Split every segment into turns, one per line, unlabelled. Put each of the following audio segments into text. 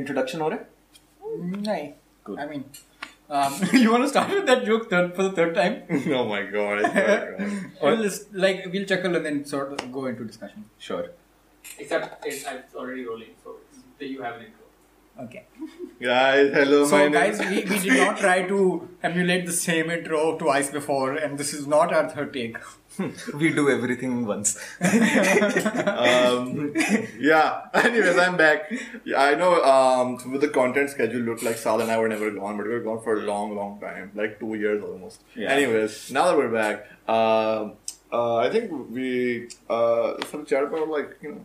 introduction हो रहा है
नहीं
Cool.
I mean um, you want to start with that joke third, for the third time
oh my god. I swear to God.
or just like we'll chuckle and then sort of go into discussion
sure
Except it's, it's already rolling, so you have an intro.
okay
Guys, hello.
so
my name-
guys we, we did not try to emulate the same intro twice before and this is not our third take
we do everything once
um, yeah. Anyways, I'm back. Yeah, I know. Um, with the content schedule, looked like Sal and I were never gone, but we were gone for a long, long time, like two years almost.
Yeah.
Anyways, now that we're back, um uh, I think we uh, some chat about like you know.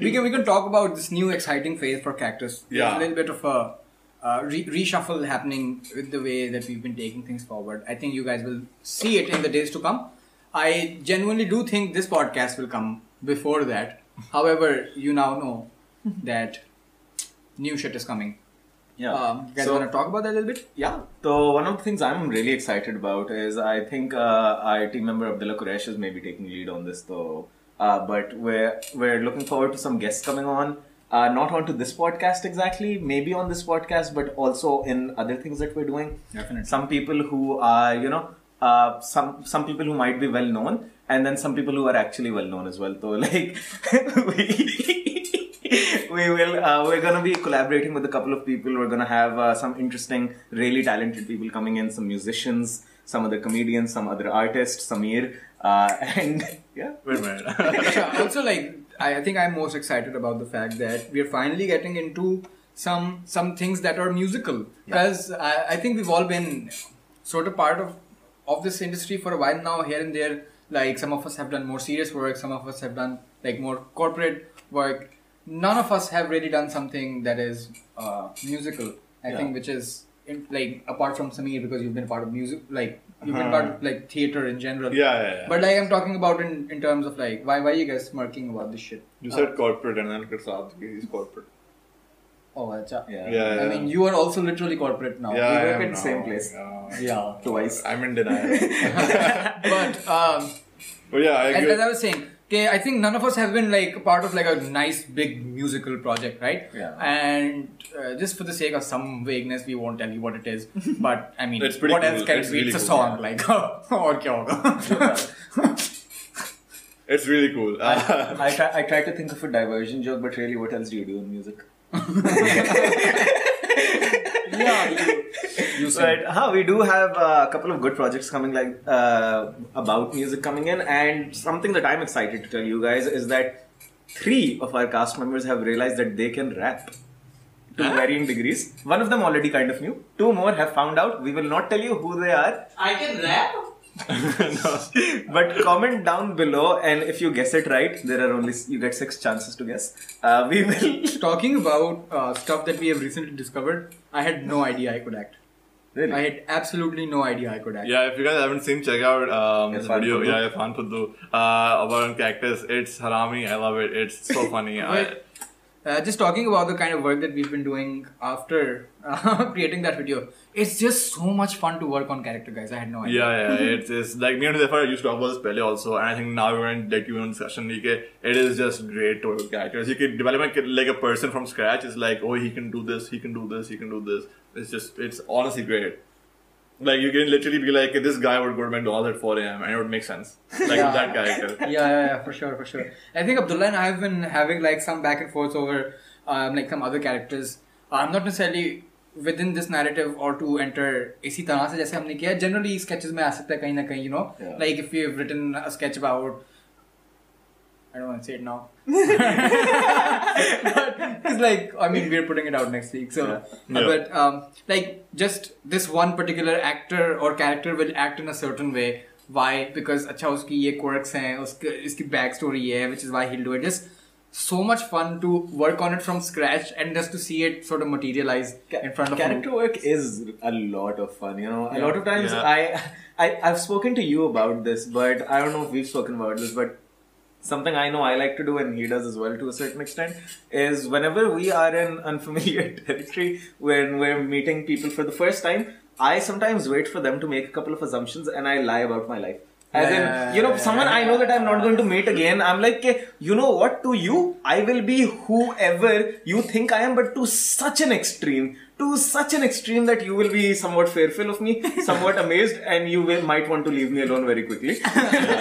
We can we can talk about this new exciting phase for Cactus. There's
Yeah.
a little bit of a uh, re- reshuffle happening with the way that we've been taking things forward. I think you guys will see it in the days to come. I genuinely do think this podcast will come before that. However, you now know that new shit is coming.
yeah
Um, you guys
So-
want to talk about that a little bit?
Yeah. So one of the things I'm really excited about is I think uh, our team member Abdullah Quresh is maybe taking lead on this though. Uh, but we're we're looking forward to some guests coming on. Uh, not onto this podcast exactly, maybe on this podcast, but also in other things that we're doing.
Definitely.
Some people who are, you know, uh, some some people who might be well known, and then some people who are actually well known as well. So like we we will uh, we're gonna be collaborating with a couple of people. We're gonna have uh, some interesting, really talented people coming in, some musicians, some other comedians, some other artists, Samir, uh, and yeah.
Wait a minute.
Also like I, I think I'm most excited about the fact that we're finally getting into some some things that are musical because I, I think we've all been sort of part of of this industry for a while now here and there like some of us have done more serious work some of us have done like more corporate work none of us have really done something that is uh, musical I
Yeah.
think which is in, like apart from Samir because you've been part of music like you've been part of like theater in general
yeah, yeah, yeah.
but like I'm talking about in, in terms of like why why you guys smirking about this shit?
you said corporate, and then Kasab is corporate.
Oh, acha.
Yeah.
Yeah, yeah.
I mean, you are also literally corporate now.
yeah,
we work in the same place.
Yeah.
Yeah.
Twice.
I'm in denial.
But um,
but yeah, I
as,
agree.
as I was saying, okay, I think none of us have been like part of like a nice big musical project, right?
Yeah.
And uh, just for the sake of some vagueness, we won't tell you what it is. But I mean,
It's pretty
what
cool.
else can
It's
it be?
really
it's a
cool,
song,
yeah.
like और क्या होगा?
It's really cool. Uh,
I, try, I try to think of a diversion joke, but really, what else do you do in music?
yeah, you, sing.
Huh, we do have a couple of good projects coming, like uh, about music coming in, and something that I'm excited to tell you guys is that three of our cast members have realized that they can rap to varying degrees. One of them already kind of knew. Two more have found out. We will not tell you who they are,
I can rap?
but comment down below, and if you guess it right, there are only you get six chances to guess. Uh, we will.
Talking about uh, stuff that we have recently discovered, I had no idea I could act.
Really?
I had absolutely no idea I could act.
Yeah, if you guys haven't seen, check out um, this
Irfan
video.
Puddu.
Yeah, Irfan Puddu uh, about cactus. It's harami. I love it. It's so funny. I,
uh, just talking about the kind of work that we've been doing after uh, creating that video, it's just so much fun to work on character, guys. I had no idea.
yeah, yeah. It's, it's like me and Zephyr used to talk about this earlier also, and I think now we're going to let you in discussion. Like, it is just great to work with characters. You can develop like a person from scratch. It's like, oh, he can do this, he can do this, he can do this. It's just, it's honestly great. Like you can literally be like, this guy would go to McDonald's at 4 a.m. and it would make sense. Like
Yeah.
with that character.
yeah, yeah, yeah, for sure, for sure. I think Abdullah and I have been having like some back and forth over um, like some other characters. I'm not necessarily within this narrative or to enter इसी तरह से जैसे हमने किया generally sketches में आ सकता है कहीं ना कहीं you know
Yeah.
like if you've written a sketch about I don't want to say it now but it's like I mean we're putting it out next week so
Yeah.
uh,
Yeah.
but um, like just this one particular actor or character will act in a certain way why because अच्छा उसकी ये quirks हैं उसकी इसकी back story ये है which is why he'll do it just so much fun to work on it from scratch and just to see it sort of materialize in front of
character
you.
work is a lot of fun you know a
Yeah.
lot of times
Yeah.
I, I i've spoken to you about this but i don't know if we've spoken about this but something i know i like to do and he does as well to a certain extent is whenever we are in unfamiliar territory when we're meeting people for the first time i sometimes wait for them to make a couple of assumptions and i lie about my life As in, you know,
yeah,
someone I know that I'm not going to meet again. I'm like, "Ke, you know what? To you, I will be whoever you think I am, but to such an extreme, to such an extreme that you will be somewhat fearful of me, somewhat amazed, and you will, might want to leave me alone very quickly.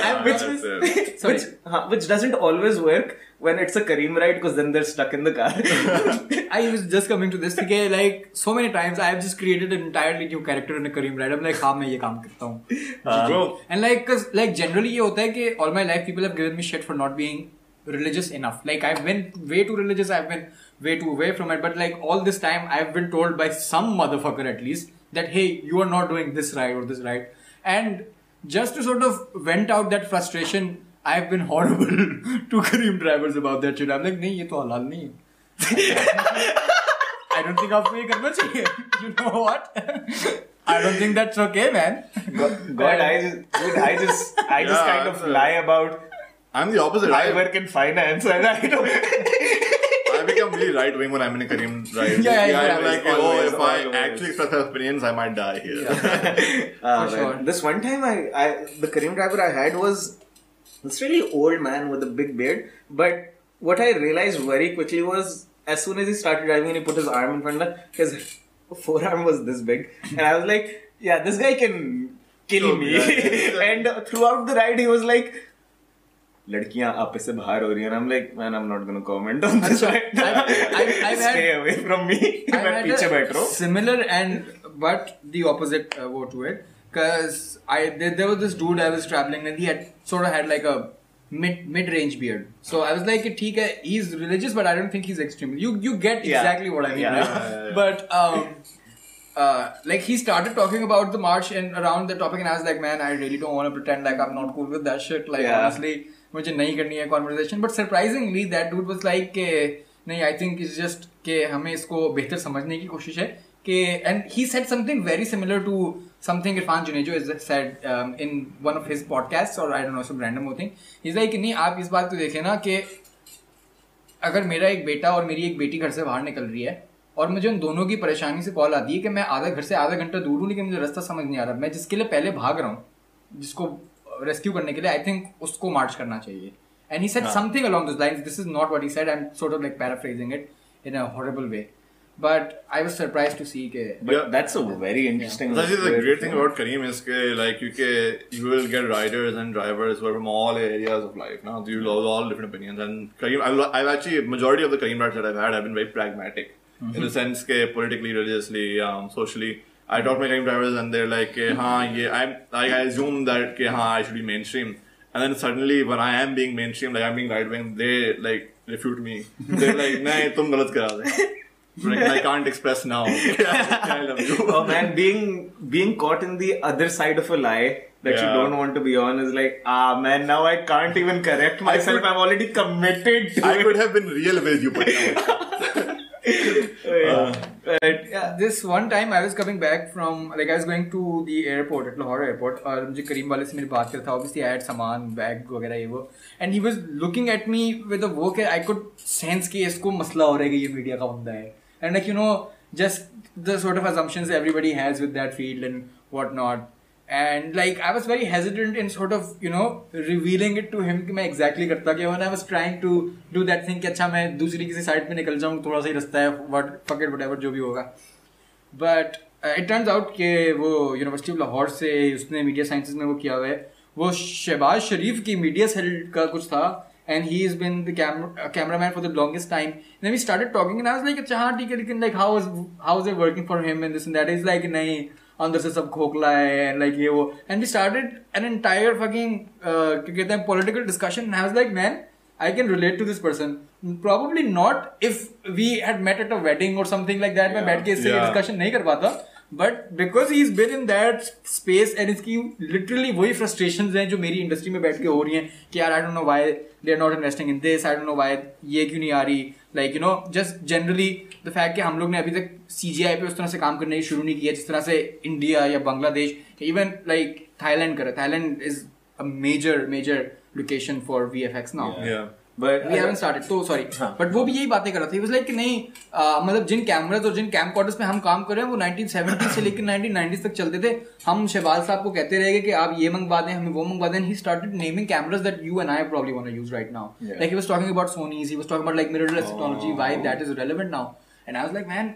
Yeah,
which, is,
which, huh, which doesn't always work when it's a Careem ride because then they're stuck in the car.
I was just coming to this because like so many times I have just created an entirely new character in a Careem ride. I'm like, हाँ मैं ये काम करता हूँ. And like, cause like generally ये होता है कि all my life people have given me shit for not being religious enough. Like I've been way too religious. I've been way too away from it. But like all this time, I've been told by some motherfucker at least that hey, you are not doing this right or this right. And just to sort of vent out that frustration, I've been horrible to Careem drivers about that shit. I'm like, नहीं ये तो halal. नहीं don't think आपको ये करना चाहिए. You know what? I don't think that's okay, man.
God, God I just, dude, I just, I just
yeah,
kind of lie about
I'm the opposite.
I
I,
work in finance, and I don't.
I become really right wing when I'm in a Careem ride.
Yeah, yeah,
I'm
yeah,
like,
always,
oh, if
always.
I actually express my opinions, I might die here.
Uh,
For sure.
man. This one time, I, I the Careem driver I had was this really old man with a big beard. But what I realized very quickly was as soon as he started driving and he put his arm in front of me, his forearm was this big, and I was like, yeah, this guy can kill me.
yeah.
and throughout the ride, he was like. लड़कियां आपस से बाहर हो रही हैं I'm like man I'm not gonna comment on this
अच्छा,
right now
I've- I've- I've had-
stay away from me
I
मैं
had
पीछे
a
बैठ रहा हूँ
Similar and but the opposite uh, woe to it. Cause I there, there was this dude I was traveling and he had sort of had like a mid mid range beard. So I was like, ठीक है, he's religious, but I don't think he's extreme. You you get
Yeah.
exactly what I mean,
Yeah.
right?
Yeah, yeah, yeah.
But um, uh, like he started talking about the march and around the topic, and I was like, man, I really don't want to pretend like I'm not cool with that shit. Like
Yeah.
honestly, मुझे नहीं करनी है conversation but surprisingly that dude was like के, नहीं I think is just के हमें इसको बेहतर समझने की कोशिश है कि and he set something very similar to something Irfan Junejo is set in one of his podcast और I don't know some random nothing is like नहीं, आप इस बात को देखें ना कि अगर मेरा एक बेटा और मेरी एक बेटी घर से बाहर निकल रही है, और मुझे उन दोनों की परेशानी से कॉल आती है कि मैं आधा, घर से आधा घंटा दूर हूँ, लेकिन मुझे रास्ता समझ नहीं आ रहा। मैं जिसके लिए पहले भाग रहा हूँ, जिसको रेस्क्यू करने के लिए आई थिंक उसको मार्च करना चाहिए and he said something along this lines this is not what he said I am sort of like paraphrasing it in a horrible way but I was surprised to see के
but
Yeah.
that's a very interesting Yeah.
That's the great thing about Kareem is ke, like you can, you will get riders and drivers who are from all areas of life. Now you will have all different opinions. And Kareem, I've, I've actually majority of the Kareem rides that I've had have been very pragmatic mm-hmm. in the sense ke politically, religiously, um, socially. I talk to my Careem drivers and they're like, ke, haan, ye, I'm like I assume that haan, I should be mainstream. And then suddenly when I am being mainstream, like I'm being right wing, they like refute me. They're like, nahi, tum galat kara. Like, I can't express now. I love you.
oh man, being being caught in the other side of a lie that you don't want to be on is like, ah man, now I can't even correct myself.
could-
I'm already committed to
I
it.
could have been real with you, but
yeah,
this one time I was coming back from like I was going to the airport at Lahore airport और मुझे करीम वाले से मेरी बात करता था obviously I had सामान bag वगैरह ये वो and he was looking at me with a वो कि I could sense कि इसको मसला हो रहा है ये मीडिया का बंदा है and like you know just the sort of assumptions everybody has with that field and whatnot and, like, I was very hesitant in sort of, you know, revealing it to him कि मैं exactly करता क्या when I was trying to do that कि अच्छा मैं दूसरी किसी side पे निकल जाऊँ, थोड़ा सा ही रास्ता है, what, fuck it, whatever जो भी होगा। बट इट टर्न्स आउट कि वो यूनिवर्सिटी ऑफ़ लाहौर से, उसने मीडिया साइंसेज में वो किया हुआ है। वो शहबाज शरीफ की मीडिया सेल का कुछ था। And he is been the camera man for the longest time we started talking and I was like अच्छा हाँ ठीक है, लेकिन like how is how is it working for him and this and that is like नहीं अंदर से सब खोखला है लाइक ये वो। And we started an entire fucking क्या कहते हैं political discussion was like man I can relate to this person Probably not if we had met at a wedding or something like that. मैं बैठ के इससे discussion नहीं कर पाता। But because he is been in that space and इसकी literally वही frustration हैं जो मेरी इंडस्ट्री में बैठ के हो रही हैं कि यार I don't know why they are not investing in this I don't know why ये क्यों नहीं आ रही। Like you know just generally the fact कि हम लोग ने अभी तक सी जी आई पे उस तरह से काम करने की शुरू नहीं किया जिस तरह से इंडिया या बांग्लादेश इवन लाइक थाईलैंड करे Thailand is a major major location for V F X
now
but
तो,
हाँ.
वो भी यही बातें कर रहा था। नहीं मतलब जिन कैमराज और जिन हम काम कर रहे हैं वो 1970 से लेकर 1990s तक चलते थे। हम शहबाज साहब को कहते रहे कि आप ये मंगवा दें हमें वो मंगवा दें started naming cameras you I use right now like talking about about like technology is now and I like man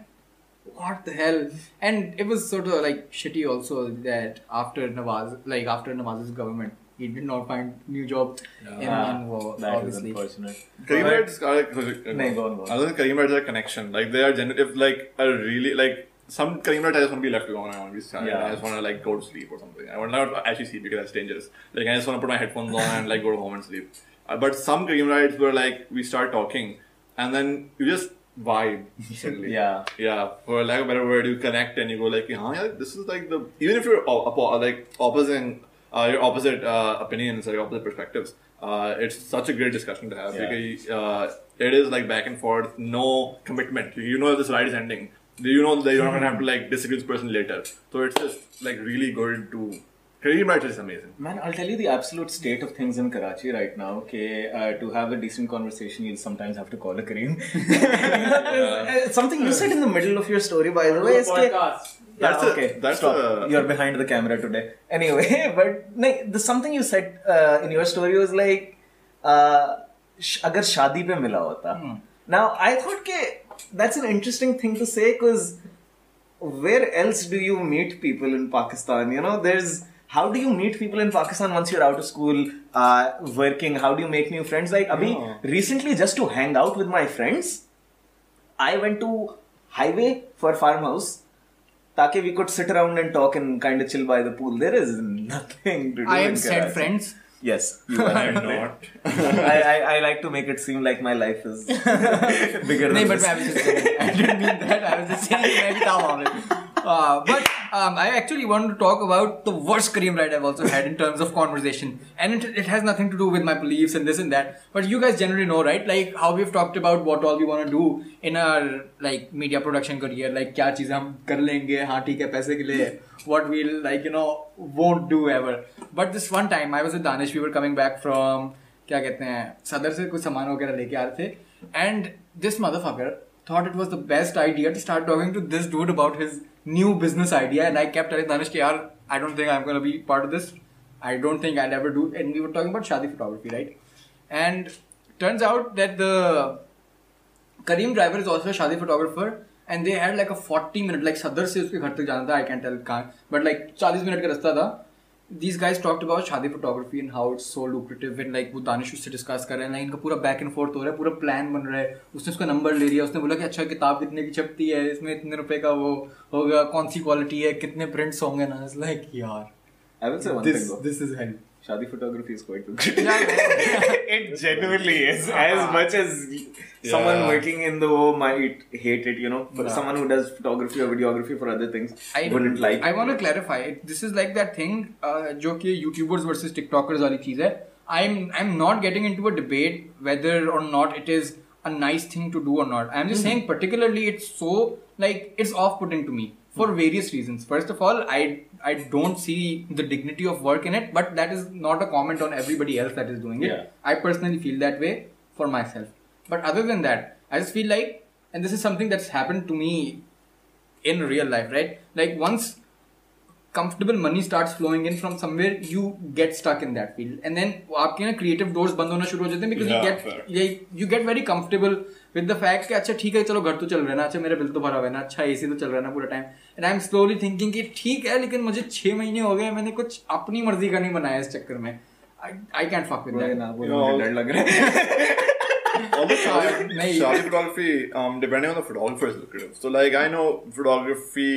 what the hell? And it was sort of like shitty also that after nawaz like after nawaz's government he did not find new job in,
Ah,
in war
that is
obviously
unfortunate.
Careem
But-
Rides are like,
No, go on, go on.
Other than Careem Rides are a connection. Like they are gen- if like a really like some Careem Rides I just want to be left alone. I want to be silent.
Yeah.
I just want to like go to sleep or something. I want not actually sleep because that's dangerous. Like I just want to put my headphones on and like go to home and sleep. Uh, but some Careem Rides were like we start talking and then you just vibe instantly.
Yeah.
Yeah, for lack of a better word, you connect and you go like, huh, yeah, this is like the even if you're o- oppo- like opposing uh, your opposite uh, opinions or your opposite perspectives, uh, it's such a great discussion to have
Yeah.
because uh, it is like back and forth, no commitment. You know this ride is ending. You know that you're not gonna have to like disagree with this person later. So it's just like really good to. Careem Ratel is amazing.
Man, I'll tell you the absolute state of things in Karachi right now. Okay, uh, to have a decent conversation, you'll sometimes have to call a Careem. yeah. Uh, something you said in the middle of your story, by the way, is that
That's yeah,
okay.
That's
Stop.
A...
You're behind the camera today. Anyway, but no, the something you said uh, in your story was like, uh, अगर शादी पे now I thought that's an interesting thing to say because where else do you meet people in Pakistan? You know, there's how do you meet people in Pakistan once you're out of school, uh, working? How do you make new friends? Like, Abhi,
yeah.
recently just to hang out with my friends, I went to highway for farmhouse. Taki, we could sit around and talk and kind of chill by the pool. There is nothing to do.
I am said friends.
Yes, you are
not.
I, I, I, like to make it seem like my life is bigger no,
than but
this.
I, was just saying, I didn't mean that. I was just saying, maybe I'm it. Uh, but um, I actually wanted to talk about the worst Careem ride I've also had in terms of conversation. And it, it, has nothing to do with my beliefs and this and that. But you guys generally know, right? Like how we've talked about what all we want to do in our like media production career. Like kya cheez hum kar lenge, haan hai, paise ke liye. What we'll like, you know, won't do ever. But this one time, I was with Danish. We were coming back from क्या कहते हैं सदर से कुछ सामान वगैरह लेके आ रहे थे and this motherfucker thought it was the best idea to start talking to this dude about his new business idea and I kept telling Danish कि यार I don't think I'm gonna be part of this I don't think I'll ever do and we were talking about shadi photography right and turns out that the Kareem driver is also a shadi photographer and they had like a 40 minute like सदर से उसके घर तक जाना था I can't tell कहाँ but like 40 minute का रास्ता था these guys talked about शादी photography and how it's so lucrative and like वो दानिश उससे डिस्कस कर रहे हैं like इनका पूरा बैक एंड फोर्थ हो रहा है पूरा प्लान बन रहा है। उसने उसका नंबर ले लिया उसने बोला कि अच्छा किताब कितने की छपती है इसमें इतने रुपए का वो होगा कौन सी क्वालिटी है कितने प्रिंट्स होंगे ना। लाइक यार
I will say one
this
thing though.
this is hell
Shadi photography is quite good.
Yeah,
it genuinely is. As much as
yeah.
someone working in the O might hate it, you know, for
Yeah.
someone who does photography or videography for other things
I
wouldn't like.
I want to clarify. This is like that thing uh, जो कि YouTubers versus TikTokers वाली चीज़ है. I'm I'm not getting into a debate whether or not it is a nice thing to do or not. I'm just mm-hmm. saying particularly it's so like it's off-putting to me for various reasons. First of all, I I don't see the dignity of work in it, but that is not a comment on everybody else that is doing it.
Yeah.
I personally feel that way for myself. But other than that, I just feel like, and this is something that's happened to me in real life, right? Like once comfortable money starts flowing in from somewhere, you get stuck in that field, and then आपके ना creative doors बंद होना शुरू हो जाते हैं because
Yeah,
you get
fair.
like you get very comfortable with the fact कि अच्छा ठीक है चलो घर तो चल रहे ना अच्छा मेरा बिल तो भरा हुआ ना अच्छा एसी तो चल रहा है ना पूरा time and I am slowly thinking कि ठीक है लेकिन मुझे छह महीने हो गए मैंने कुछ अपनी मर्ज़ी का नहीं बनाया इस चक्कर में. आई कैंट फक विद
लग रहा है.
Photography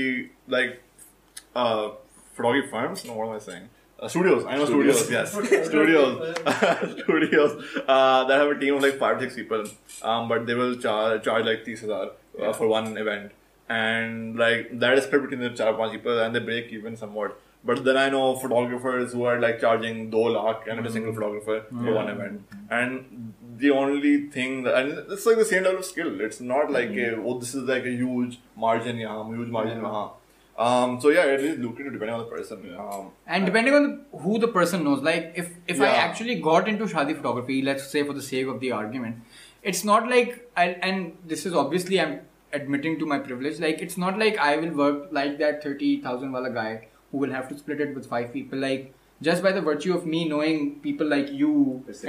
photography firms know what I saying Uh, studios. I know studios. yes, studios. studios uh, that have a team of like five six people. Um, but they will charge charge like thirty thousand uh, for one event, and like that is split between the char five people, and they break even somewhat. But then I know photographers who are like charging do lakh and a single photographer for one event, and the only thing that and it's like the same level of skill. It's not like a, oh this is like a huge margin, yeah, huge margin, yeah. Um, so yeah, it is lucrative depending on the person. Um,
And depending on who the person knows, like if if I
Yeah.
actually got into shadi photography, let's say for the sake of the argument, it's not like I and this is obviously I'm admitting to my privilege. Like it's not like I will work like that thirty thousand wala guy who will have to split it with five people. Like just by the virtue of me knowing people like you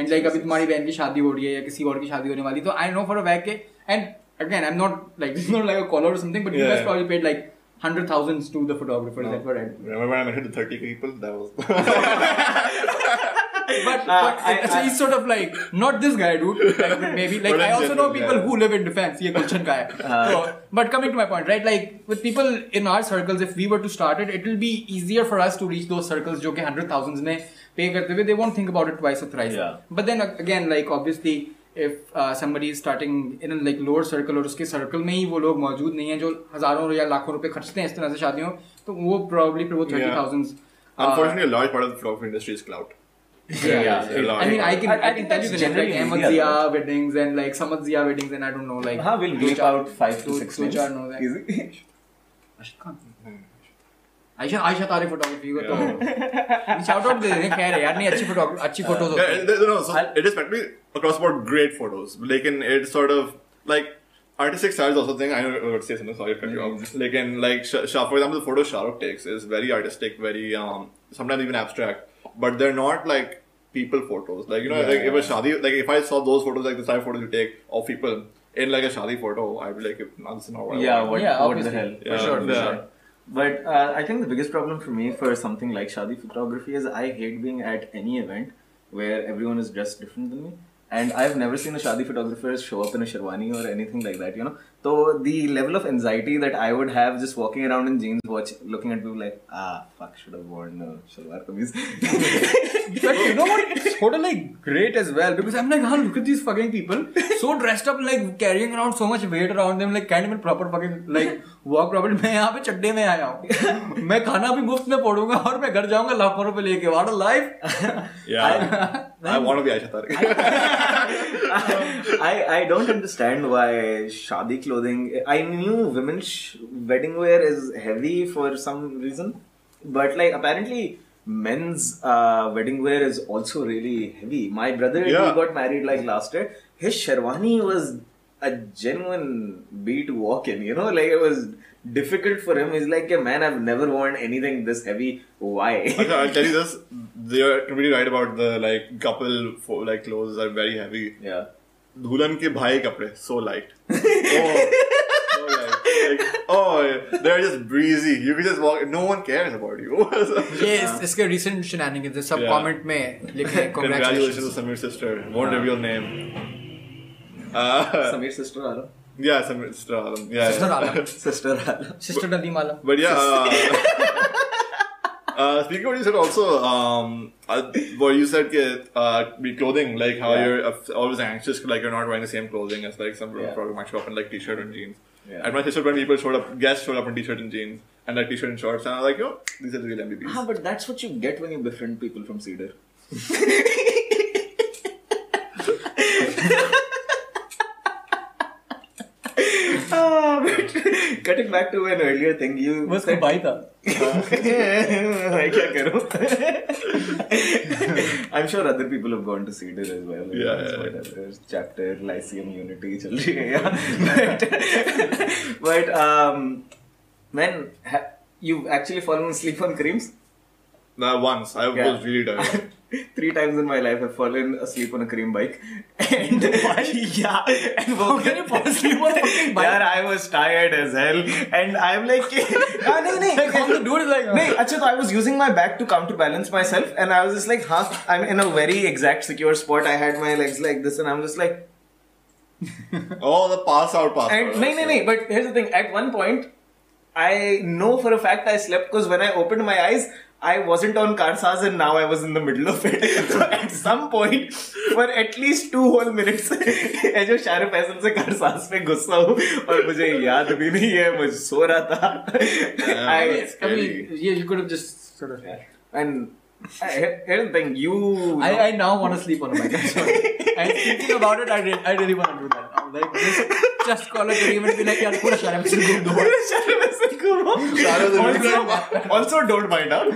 and like अभी तुम्हारी बहन की शादी हो रही है या किसी और की शादी होने वाली तो I know for a fact के and again I'm not like this is not like a caller or something, but you
Yeah.
guys probably paid like hundred thousands to the photographers that were at
remember when I mentioned the 30 people? That was.
but,
Uh,
but
I-
it's,
I-
he's sort of like not this guy, dude. Like, maybe like
But
I
in
also know
general,
people
yeah.
who live in defense. ये Gulshan guy. so, but coming to my point, right? Like with people in our circles, if we were to start it, it will be easier for us to reach those circles जो कि hundred thousands में pay करते हुए they won't think about it twice or thrice.
Yeah.
But then uh, again, like obviously. if uh, somebody is starting in a like lower circle और उसके circle में ही वो लोग मौजूद नहीं है जो हज़ारों या लाखों रुपए खर्चते हैं इस तरह से शादियों तो वो probably वो
thirty
thousand
Unfortunately, a large part of the photography industry is clout.
Yeah, yeah.
Yeah, yeah.
I mean, I can,
I- I
can tell you the names like Ahmad Zia weddings and like Samad Zia weddings and I don't know like.
हाँ, we'll bleep out five to six names.
चार know that.
Easy.
Ashid Khan. Ayesha Ayesha तारे photography को तो shout out दे दें खैर है यार नहीं अच्छी फोटो अच्छी फोटोज
Yeah,
होती
it- no, so
I'll-
it is practically across the board great photos. Like in it's sort of like artistic style is also a thing. I know I would say something. Sorry, to cut you off. Like in like Shah, Shah, for example, the photo Shah Rukh takes is very artistic, very um sometimes even abstract, but they're not like people photos. Like you know,
Yeah,
like if a
yeah.
shadi, like if I saw those photos, like the type of photos you take of people in like a shadi photo, I'd be like, no, this is not what I
Yeah,
want.
what,
Yeah,
what the
obviously.
hell?
Yeah,
for sure, for
yeah.
sure. But uh, I think the biggest problem for me for something like Shadi photography is I hate being at any event where everyone is dressed different than me. And I've never seen a Shadi photographer show up in a sherwani or anything like that, you know. तो the level of anxiety that I would have just walking around in jeans watch looking at people like ah fuck should have worn salwar kameez
but you know what sort of like great as well because I am like how look at these fucking people so dressed up like carrying around so much weight around them like can't even proper fucking like walk proper मैं यहाँ पे चड्डे में आया हूँ। मैं खाना भी मुफ़्त में पड़ूँगा और मैं घर जाऊँगा लाखों रुपए लेके। व्हाट अ लाइफ
या I want to be Ayesha Tariq
I I don't understand why शादी clothing. I knew women's wedding wear is heavy for some reason, but like apparently men's uh, wedding wear is also really heavy. My brother he
Yeah.
got married like last year. His sherwani was a genuine bee to walk in. You know, like it was difficult for him. He's like, yeah, man, I've never worn anything this heavy. Why?
Okay, I'll tell you this. They're completely right about the like couple fo- like clothes are very heavy.
yeah.
दुल्हन के भाई कपड़े so light. oh, so light. Like, oh, they're just breezy. You can just walk. No one cares about you.
ये इस, इसके recent shenanigans है सब
Yeah.
comment में लिखे
Congratulations
congratulations
to Samir's sister. Won't reveal name. Uh,
Sameer sister Alam.
yeah, Samir's sister. Alam. Yeah,
Sister
yeah.
Alam.
Sister Alam.
sister Nadeem Alam
But yeah. Uh, uh, speaking of what you said also, um, uh, what you said, that, uh, be clothing, like how
Yeah.
you're uh, always anxious, like you're not wearing the same clothing as like some
Yeah.
probably might show up in like t-shirt and jeans.
Yeah.
At my sister, when people showed up, guests showed up in t-shirt and jeans and like t-shirt and shorts, and I was like, yo, these are the real MVPs.
Ah, but that's what you get when you befriend people from Cedar. Ah, but cutting back to an earlier thing, you.
मैं उसको भाई था.
मैं क्या करूं? I'm sure other people have gone to see it as well.
Yeah, yeah,
Chapter Lyceum Unity चल रही But when um, you've actually fallen asleep on Careems?
Now, once I
Yeah.
was really tired.
Three times in my life, I've fallen asleep on a Careem bike. And yeah, and
How can you fall asleep on a fucking bike?
Yeah, I was tired as hell, and I'm like, ah, no, no,
like how the dude is like
No, actually, I was using my back to counterbalance myself, and I was just like, huh, I'm in a very exact secure spot. I had my legs like this, and I'm just like,
oh, the pass out, pass
and
out.
no, no, no. But here's the thing: at one point, I know for a fact I slept because when I opened my eyes, I wasn't on Karsaz, and now I was in the middle of it. so at some point, for at least two whole minutes, मैं जो शाहरुख फैसल से कारसाज पे गुस्सा हूँ और मुझे याद भी नहीं है मुझे सो रहा था
Yeah,
I,
I mean yeah you could have just sort of yeah.
and uh, here's the thing you
I, I now want to sleep on a. I'm sorry. I'm thinking about it. I really, I really want to do that. I'm like, just just call a dream and be like, yeah, यार पूरा सारा मिसल घूम दो
also, also don't mind out.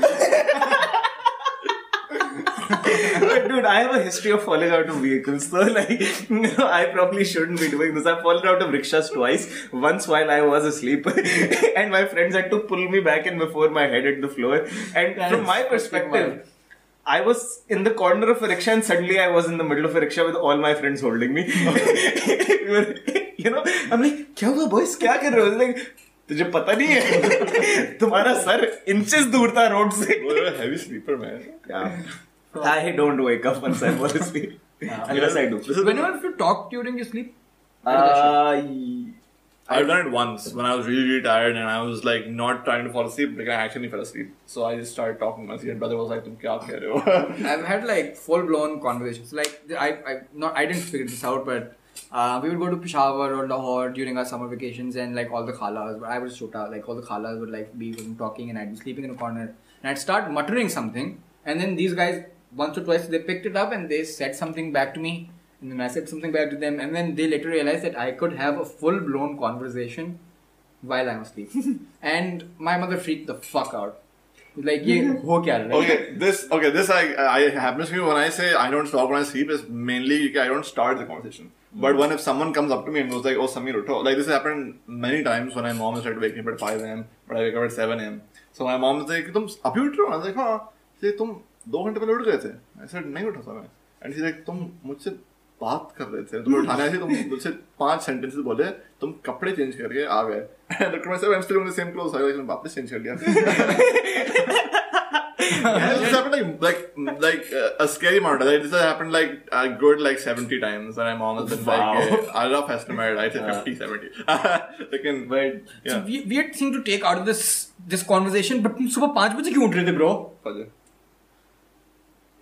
Dude, I have a history of falling out of vehicles, so like, you know, I probably shouldn't be doing this. I've fallen out of rickshaws twice. Once while I was asleep, and my friends had to pull me back in before my head hit the floor. And from my
That's
perspective, I was in the corner of a rickshaw and suddenly I was in the middle of a rickshaw with all my friends holding me. We were- you know, I'm like, क्या हुआ boys? क्या कर रहे हो? Like, तुझे पता नहीं है तुम्हारा सर इंचेस दूर था रोड से
sleeper, man.
yeah. I don't wake up once I fall asleep. Unless I do.
Whenever you talk during your sleep,
Uh,
I've done it once when I was really, really tired and I was like not trying to fall asleep, like I actually fell asleep. So I just started talking to my senior brother was like, "Tum kya keh rahe ho?"
I've had like full blown conversations. Like I, I not I didn't figure this out, but uh, we would go to Peshawar or Lahore during our summer vacations, and like all the khalas, but I was shota, like all the khalas would like be talking, and I'd be sleeping in a corner, and I'd start muttering something, and then these guys once or twice they picked it up and they said something back to me, and then I said something back to them, and then they later realized that I could have a full blown conversation while I'm asleep, and my mother freaked the fuck out. Like, ये हो क्या रहा है?
Okay, this okay, this I I happens to me when I say I don't talk when I sleep is mainly I don't start the conversation. mm-hmm. But when if someone comes up to me and goes like, "Oh, Samir, utho," like this has happened many times when my mom has tried to wake me up at 5 a.m. but I wake up at 7 a.m. So my mom is like, "तुम अभी उठ रहे हो?" I was like, "हाँ." She तुम दो घंटे पहले उठ गए थे. I said, "नहीं उठा था मैं." And she's like, "तुम मुझसे बात कर रहे थे तुम्हें उठाने आए थे तुम मुझसे पाँच सेंटेंसेस बोले तुम कपड़े चेंज करके आ गए I'm still wearing the same clothes. I like, वापस चेंज कर लिया yeah, this happened like like like uh, a scary amount. Like, this has happened like a good like seventy times, and my mom has been
Wow.
like, uh, "I love estimate." I say 50, 70. like in,
but
It's a
yeah.
we- weird thing to take out of this this conversation, but तुम सुबह पाँच बजे क्यों उठ रहे थे bro?
Fajr.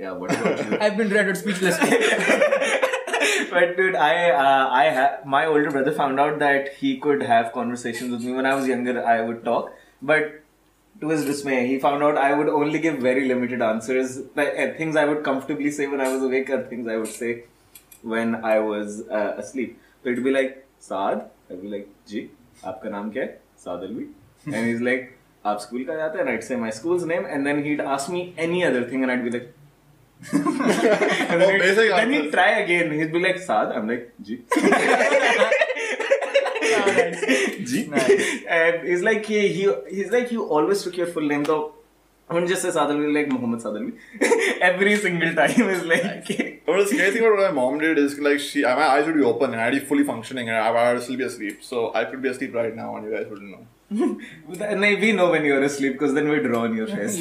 yeah, what about you?
I've been rendered speechless.
but dude, I uh, I ha- my older brother found out that he could have conversations with me when I was younger. I would talk, but to his dismay, he found out I would only give very limited answers. Like uh, things I would comfortably say when I was awake, or things I would say when I was uh, asleep. So it'd be like Saad. I'd be like, "Ji, आपका नाम क्या है?" Saad Alvi. And he's like, "आप school का जाते हैं?" And I'd say my school's name, and then he'd ask me any other thing, and I'd be like. and then,
Oh,
he'd,
basic
then he'd try again. He'd be like, Saad. I'm like, Ji. Ji. And he's like, he, he, he's like, you always took your full name though. I wouldn't just say Saad Alvi, like Muhammad Saad Alvi. Every single time is like,
But the scary thing about what my mom did is like she, my eyes would be open and I'd be fully functioning and I would still be asleep. So I could be asleep right now and you guys wouldn't know.
and we know when you're asleep because then we draw on your face.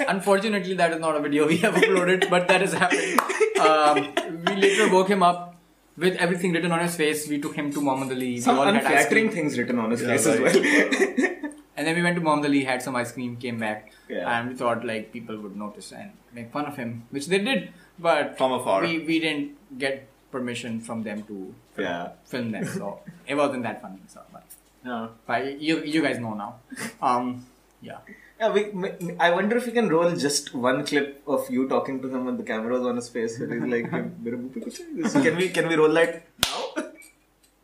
Unfortunately, that is not a video we have uploaded, but that has happened. Um, we later woke him up with everything written on his face. We took him to Muhammad Ali. We
Some
all had ice
unflattering
cream.
things written on his
Yeah,
face
right.
as well.
And then we went to Muhammad Ali, had some ice cream, came back,
Yeah.
and we thought like people would notice and make fun of him, which they did. But
From afar.
we we didn't get permission from them to
yeah.
film them, so it wasn't that funny. So, but,
Yeah.
but you you guys know now. Um, yeah.
Yeah, we, I wonder if we can roll just one clip of you talking to him with the camera is on his face. And he's like, can we can we roll that now?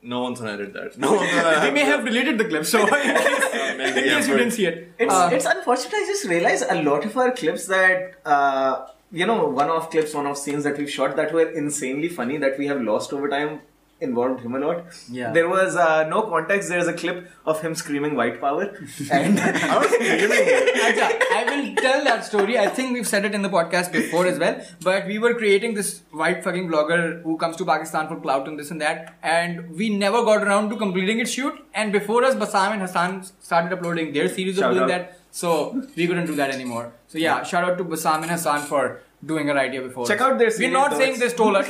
No one's edited that. No one's
we may have deleted the clip, so in case, yeah,
yeah,
you didn't see it.
It's,
uh,
it's unfortunate. I just realized a lot of our clips that. Uh, you know, one-off clips, one-off scenes that we've shot that were insanely funny that we have lost over time involved him a lot.
Yeah.
There was uh, no context. There's a clip of him screaming white power, and
I was screaming.
I will tell that story. I think we've said it in the podcast before as well. But we were creating this white fucking blogger who comes to Pakistan for clout and this and that. And we never got around to completing its shoot. And before us, Basam and Hassan started uploading their series
Shout
of doing
out.
that. So we couldn't do that anymore. So yeah, shout out to Basam and Hassan for doing an idea before.
Check out this.
We're not saying they stole it.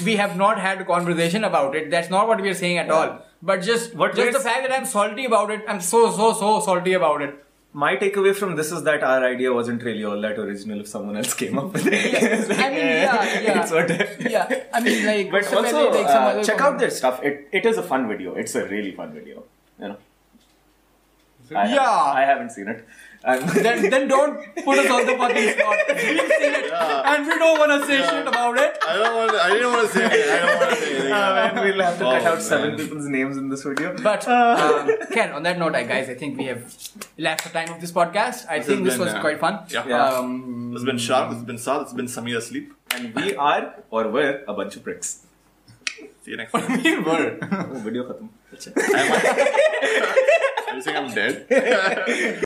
we have not had a conversation about it. That's not what we're saying at yeah. all. But just
what
just the fact that I'm salty about it, I'm so so so salty about it.
My takeaway from this is that our idea wasn't really all that original if someone else came up with it. Yeah. like,
I mean, yeah, yeah.
What,
yeah. I mean, like,
but also,
like
uh, check out their stuff. It, it is a fun video. It's a really fun video. You know? I
yeah.
Have, I haven't seen it. I'm
then, then don't put us on the fucking spot. We've seen it, and we don't want to say shit about it.
I don't want. I didn't want to say. Anything. I don't want to say anything.
Uh, man, we'll have to cut
Oh,
out seven people's names in this video.
But um, Ken, on that note, I guys, I think we have left the time of this podcast. I
This
think this
been,
was
uh,
quite fun.
yeah.
Yeah.
Um,
It's been Shark. It's been Saad. It's been Samir asleep.
and we are or were a bunch of pricks.
See you next
what
time.
do you were?
Oh, video khatam.
Am I? Are you saying I'm dead?